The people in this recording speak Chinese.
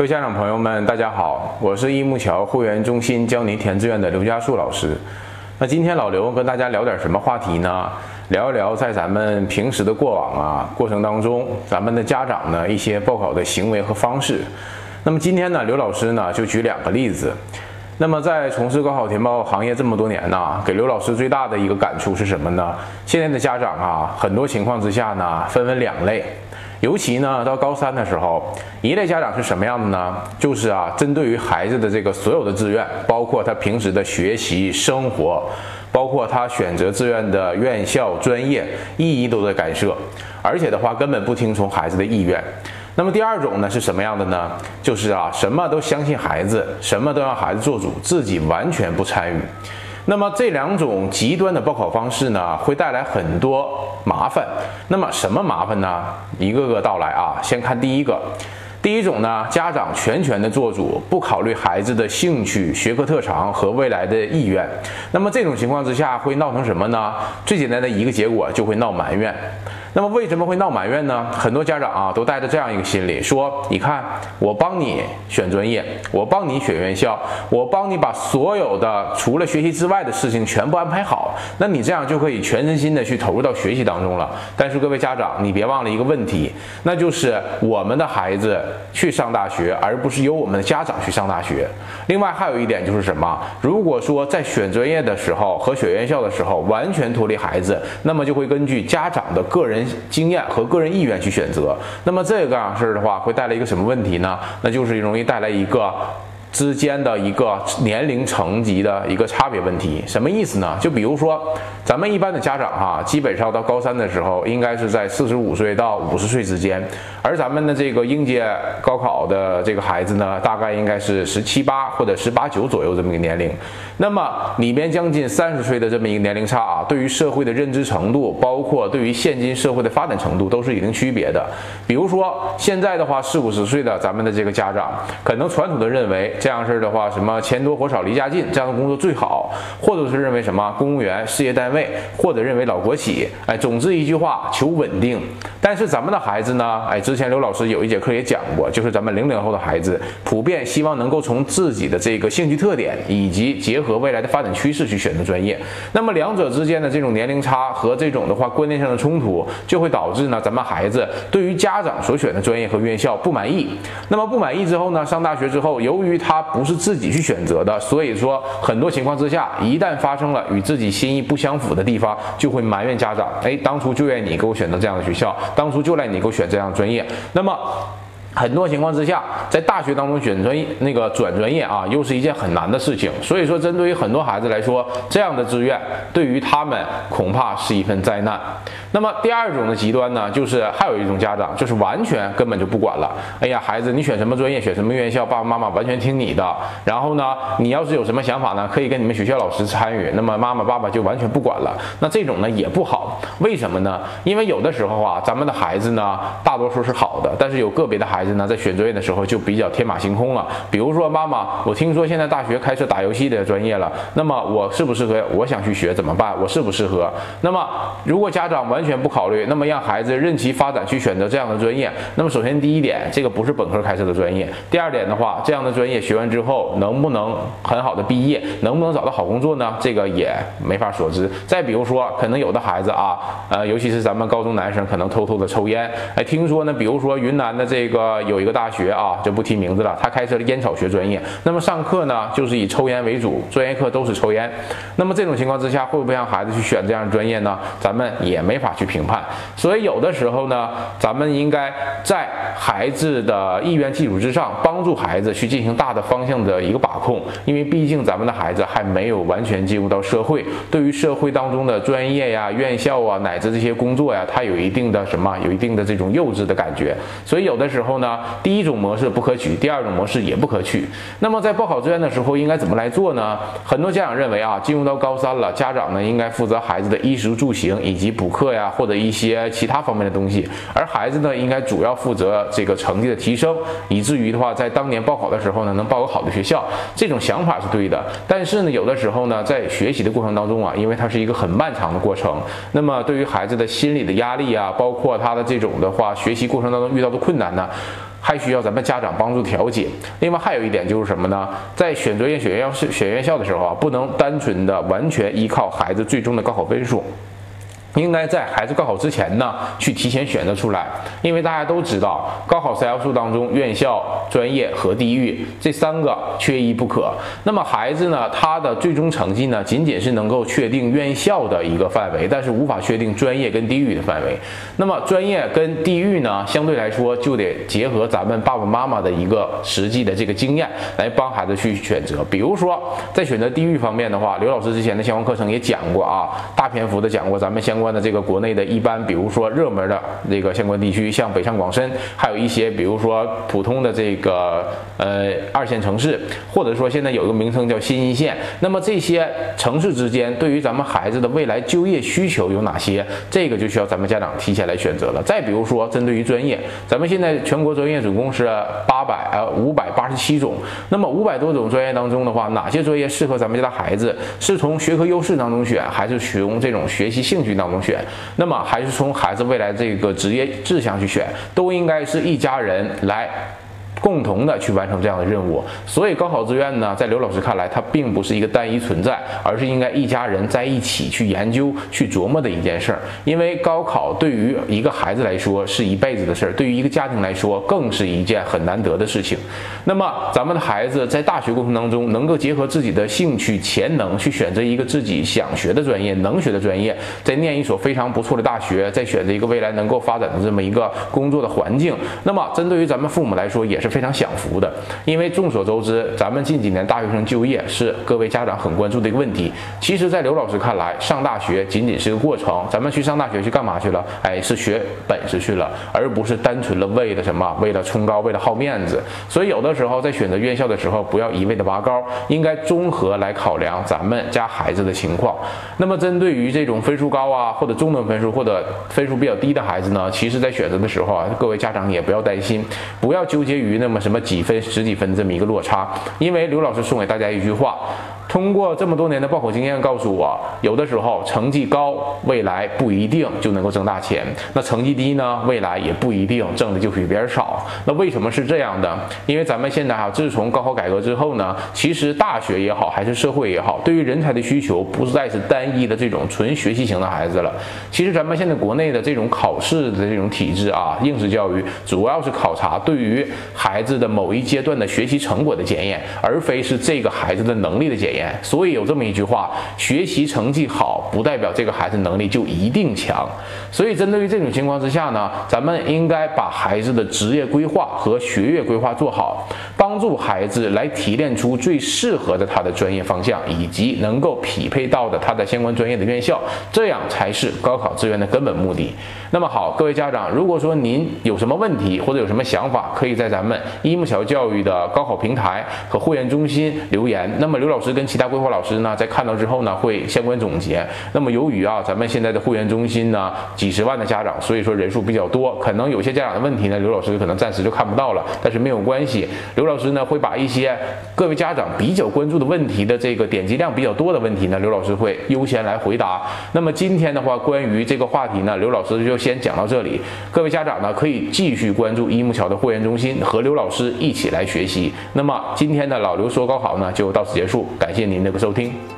各位家长朋友们，大家好，我是益木桥会员中心教您填志愿的刘家树老师。那今天老刘跟大家聊点什么话题呢？聊一聊在咱们平时的过往啊过程当中，咱们的家长呢一些报考的行为和方式。那么今天呢，刘老师呢就举两个例子。那么在从事高考填报行业这么多年呢，给刘老师最大的一个感触是什么呢？现在的家长啊，很多情况之下呢，分为两类。尤其呢，到高三的时候，一类家长是什么样的呢？就是啊，针对于孩子的这个所有的志愿，包括他平时的学习生活，包括他选择志愿的院校专业，一一都在干涉，而且的话根本不听从孩子的意愿。那么第二种呢是什么样的呢？就是啊，什么都相信孩子，什么都让孩子做主，自己完全不参与。那么这两种极端的报考方式呢，会带来很多麻烦。那么什么麻烦呢？一个个道来啊。先看第一个，第一种呢，家长全权的做主，不考虑孩子的兴趣、学科特长和未来的意愿。那么这种情况之下会闹成什么呢？最简单的一个结果就会闹埋怨。那么为什么会闹埋怨呢？很多家长啊都带着这样一个心理，说：你看我帮你选专业，我帮你选院校，我帮你把所有的除了学习之外的事情全部安排好，那你这样就可以全身心的去投入到学习当中了。但是各位家长，你别忘了一个问题，那就是我们的孩子去上大学，而不是由我们的家长去上大学。另外还有一点就是什么？如果说在选专业的时候和选院校的时候完全脱离孩子，那么就会根据家长的个人。经验和个人意愿去选择，那么这个样式的话，会带来一个什么问题呢？那就是容易带来一个。之间的一个年龄层级的一个差别问题，什么意思呢？就比如说，咱们一般的家长哈，基本上到高三的时候，应该是在四十五岁到五十岁之间，而咱们的这个应届高考的这个孩子呢，大概应该是十七八或者十八九左右这么一个年龄。那么里面将近三十岁的这么一个年龄差啊，对于社会的认知程度，包括对于现今社会的发展程度，都是一定区别的。比如说现在的话，四五十岁的咱们的这个家长，可能传统的认为。这样事儿的话，什么钱多活少离家近这样的工作最好，或者是认为什么公务员、事业单位，或者认为老国企，哎，总之一句话求稳定。但是咱们的孩子呢，哎，之前刘老师有一节课也讲过，就是咱们零零后的孩子普遍希望能够从自己的这个兴趣特点以及结合未来的发展趋势去选择专业。那么两者之间的这种年龄差和这种的话观念上的冲突，就会导致呢咱们孩子对于家长所选的专业和院校不满意。那么不满意之后呢，上大学之后，由于他不是自己去选择的，所以说很多情况之下，一旦发生了与自己心意不相符的地方，就会埋怨家长。哎，当初就怨你给我选择这样的学校，当初就赖你给我选这样专业。那么。很多情况之下，在大学当中选专业，那个转专业啊，又是一件很难的事情。所以说，针对于很多孩子来说，这样的志愿对于他们恐怕是一份灾难。那么第二种的极端呢，就是还有一种家长，就是完全根本就不管了。哎呀，孩子，你选什么专业，选什么院校，爸爸妈妈完全听你的。然后呢，你要是有什么想法呢，可以跟你们学校老师参与。那么妈妈爸爸就完全不管了。那这种呢也不好，为什么呢？因为有的时候啊，咱们的孩子呢，大多数是好的，但是有个别的孩。孩子呢，在选专业的时候就比较天马行空了。比如说，妈妈，我听说现在大学开设打游戏的专业了，那么我适不适合？我想去学怎么办？我适不适合？那么，如果家长完全不考虑，那么让孩子任其发展去选择这样的专业，那么首先第一点，这个不是本科开设的专业；第二点的话，这样的专业学完之后能不能很好的毕业，能不能找到好工作呢？这个也没法所知。再比如说，可能有的孩子啊，呃，尤其是咱们高中男生，可能偷偷的抽烟。哎，听说呢，比如说云南的这个。呃，有一个大学啊，就不提名字了。他开设了烟草学专业，那么上课呢，就是以抽烟为主，专业课都是抽烟。那么这种情况之下，会不会让孩子去选这样的专业呢？咱们也没法去评判。所以有的时候呢，咱们应该在孩子的意愿基础之上，帮助孩子去进行大的方向的一个把控。因为毕竟咱们的孩子还没有完全进入到社会，对于社会当中的专业呀、院校啊，乃至这些工作呀，他有一定的什么，有一定的这种幼稚的感觉。所以有的时候。呢，第一种模式不可取，第二种模式也不可取。那么在报考志愿的时候，应该怎么来做呢？很多家长认为啊，进入到高三了，家长呢应该负责孩子的衣食住行以及补课呀，或者一些其他方面的东西，而孩子呢应该主要负责这个成绩的提升，以至于的话，在当年报考的时候呢，能报个好的学校。这种想法是对的，但是呢，有的时候呢，在学习的过程当中啊，因为它是一个很漫长的过程，那么对于孩子的心理的压力啊，包括他的这种的话，学习过程当中遇到的困难呢？还需要咱们家长帮助调解。另外还有一点就是什么呢？在选专业、选院校、选院校的时候啊，不能单纯的完全依靠孩子最终的高考分数。应该在孩子高考之前呢，去提前选择出来，因为大家都知道，高考三要素当中，院校、专业和地域这三个缺一不可。那么孩子呢，他的最终成绩呢，仅仅是能够确定院校的一个范围，但是无法确定专业跟地域的范围。那么专业跟地域呢，相对来说就得结合咱们爸爸妈妈的一个实际的这个经验来帮孩子去选择。比如说在选择地域方面的话，刘老师之前的相关课程也讲过啊，大篇幅的讲过咱们相。关的这个国内的一般，比如说热门的这个相关地区，像北上广深，还有一些比如说普通的这个呃二线城市，或者说现在有一个名称叫新一线。那么这些城市之间，对于咱们孩子的未来就业需求有哪些？这个就需要咱们家长提前来选择了。再比如说，针对于专业，咱们现在全国专业总共是八百呃五百八十七种。那么五百多种专业当中的话，哪些专业适合咱们家的孩子？是从学科优势当中选，还是从这种学习兴趣当？中选，那么还是从孩子未来这个职业志向去选，都应该是一家人来。共同的去完成这样的任务，所以高考志愿呢，在刘老师看来，它并不是一个单一存在，而是应该一家人在一起去研究、去琢磨的一件事儿。因为高考对于一个孩子来说是一辈子的事儿，对于一个家庭来说更是一件很难得的事情。那么，咱们的孩子在大学过程当中，能够结合自己的兴趣、潜能，去选择一个自己想学的专业、能学的专业，再念一所非常不错的大学，再选择一个未来能够发展的这么一个工作的环境。那么，针对于咱们父母来说，也是。非常享福的，因为众所周知，咱们近几年大学生就业是各位家长很关注的一个问题。其实，在刘老师看来，上大学仅仅是个过程，咱们去上大学去干嘛去了？哎，是学本事去了，而不是单纯的为了什么？为了冲高，为了好面子。所以，有的时候在选择院校的时候，不要一味的拔高，应该综合来考量咱们家孩子的情况。那么，针对于这种分数高啊，或者中等分数，或者分数比较低的孩子呢，其实在选择的时候啊，各位家长也不要担心，不要纠结于。那么什么几分十几分这么一个落差？因为刘老师送给大家一句话。通过这么多年的报考经验告诉我，有的时候成绩高，未来不一定就能够挣大钱；那成绩低呢，未来也不一定挣的就比别人少。那为什么是这样的？因为咱们现在哈，自从高考改革之后呢，其实大学也好，还是社会也好，对于人才的需求不再是单一的这种纯学习型的孩子了。其实咱们现在国内的这种考试的这种体制啊，应试教育主要是考察对于孩子的某一阶段的学习成果的检验，而非是这个孩子的能力的检验。所以有这么一句话：学习成绩好，不代表这个孩子能力就一定强。所以针对于这种情况之下呢，咱们应该把孩子的职业规划和学业规划做好，帮助孩子来提炼出最适合的他的专业方向，以及能够匹配到的他的相关专业的院校，这样才是高考志愿的根本目的。那么好，各位家长，如果说您有什么问题或者有什么想法，可以在咱们一木桥教育的高考平台和会员中心留言。那么刘老师跟其他规划老师呢，在看到之后呢，会相关总结。那么由于啊，咱们现在的会员中心呢，几十万的家长，所以说人数比较多，可能有些家长的问题呢，刘老师可能暂时就看不到了。但是没有关系，刘老师呢会把一些各位家长比较关注的问题的这个点击量比较多的问题呢，刘老师会优先来回答。那么今天的话，关于这个话题呢，刘老师就。先讲到这里，各位家长呢可以继续关注一木桥的会员中心，和刘老师一起来学习。那么今天的老刘说高考呢就到此结束，感感谢您的收听。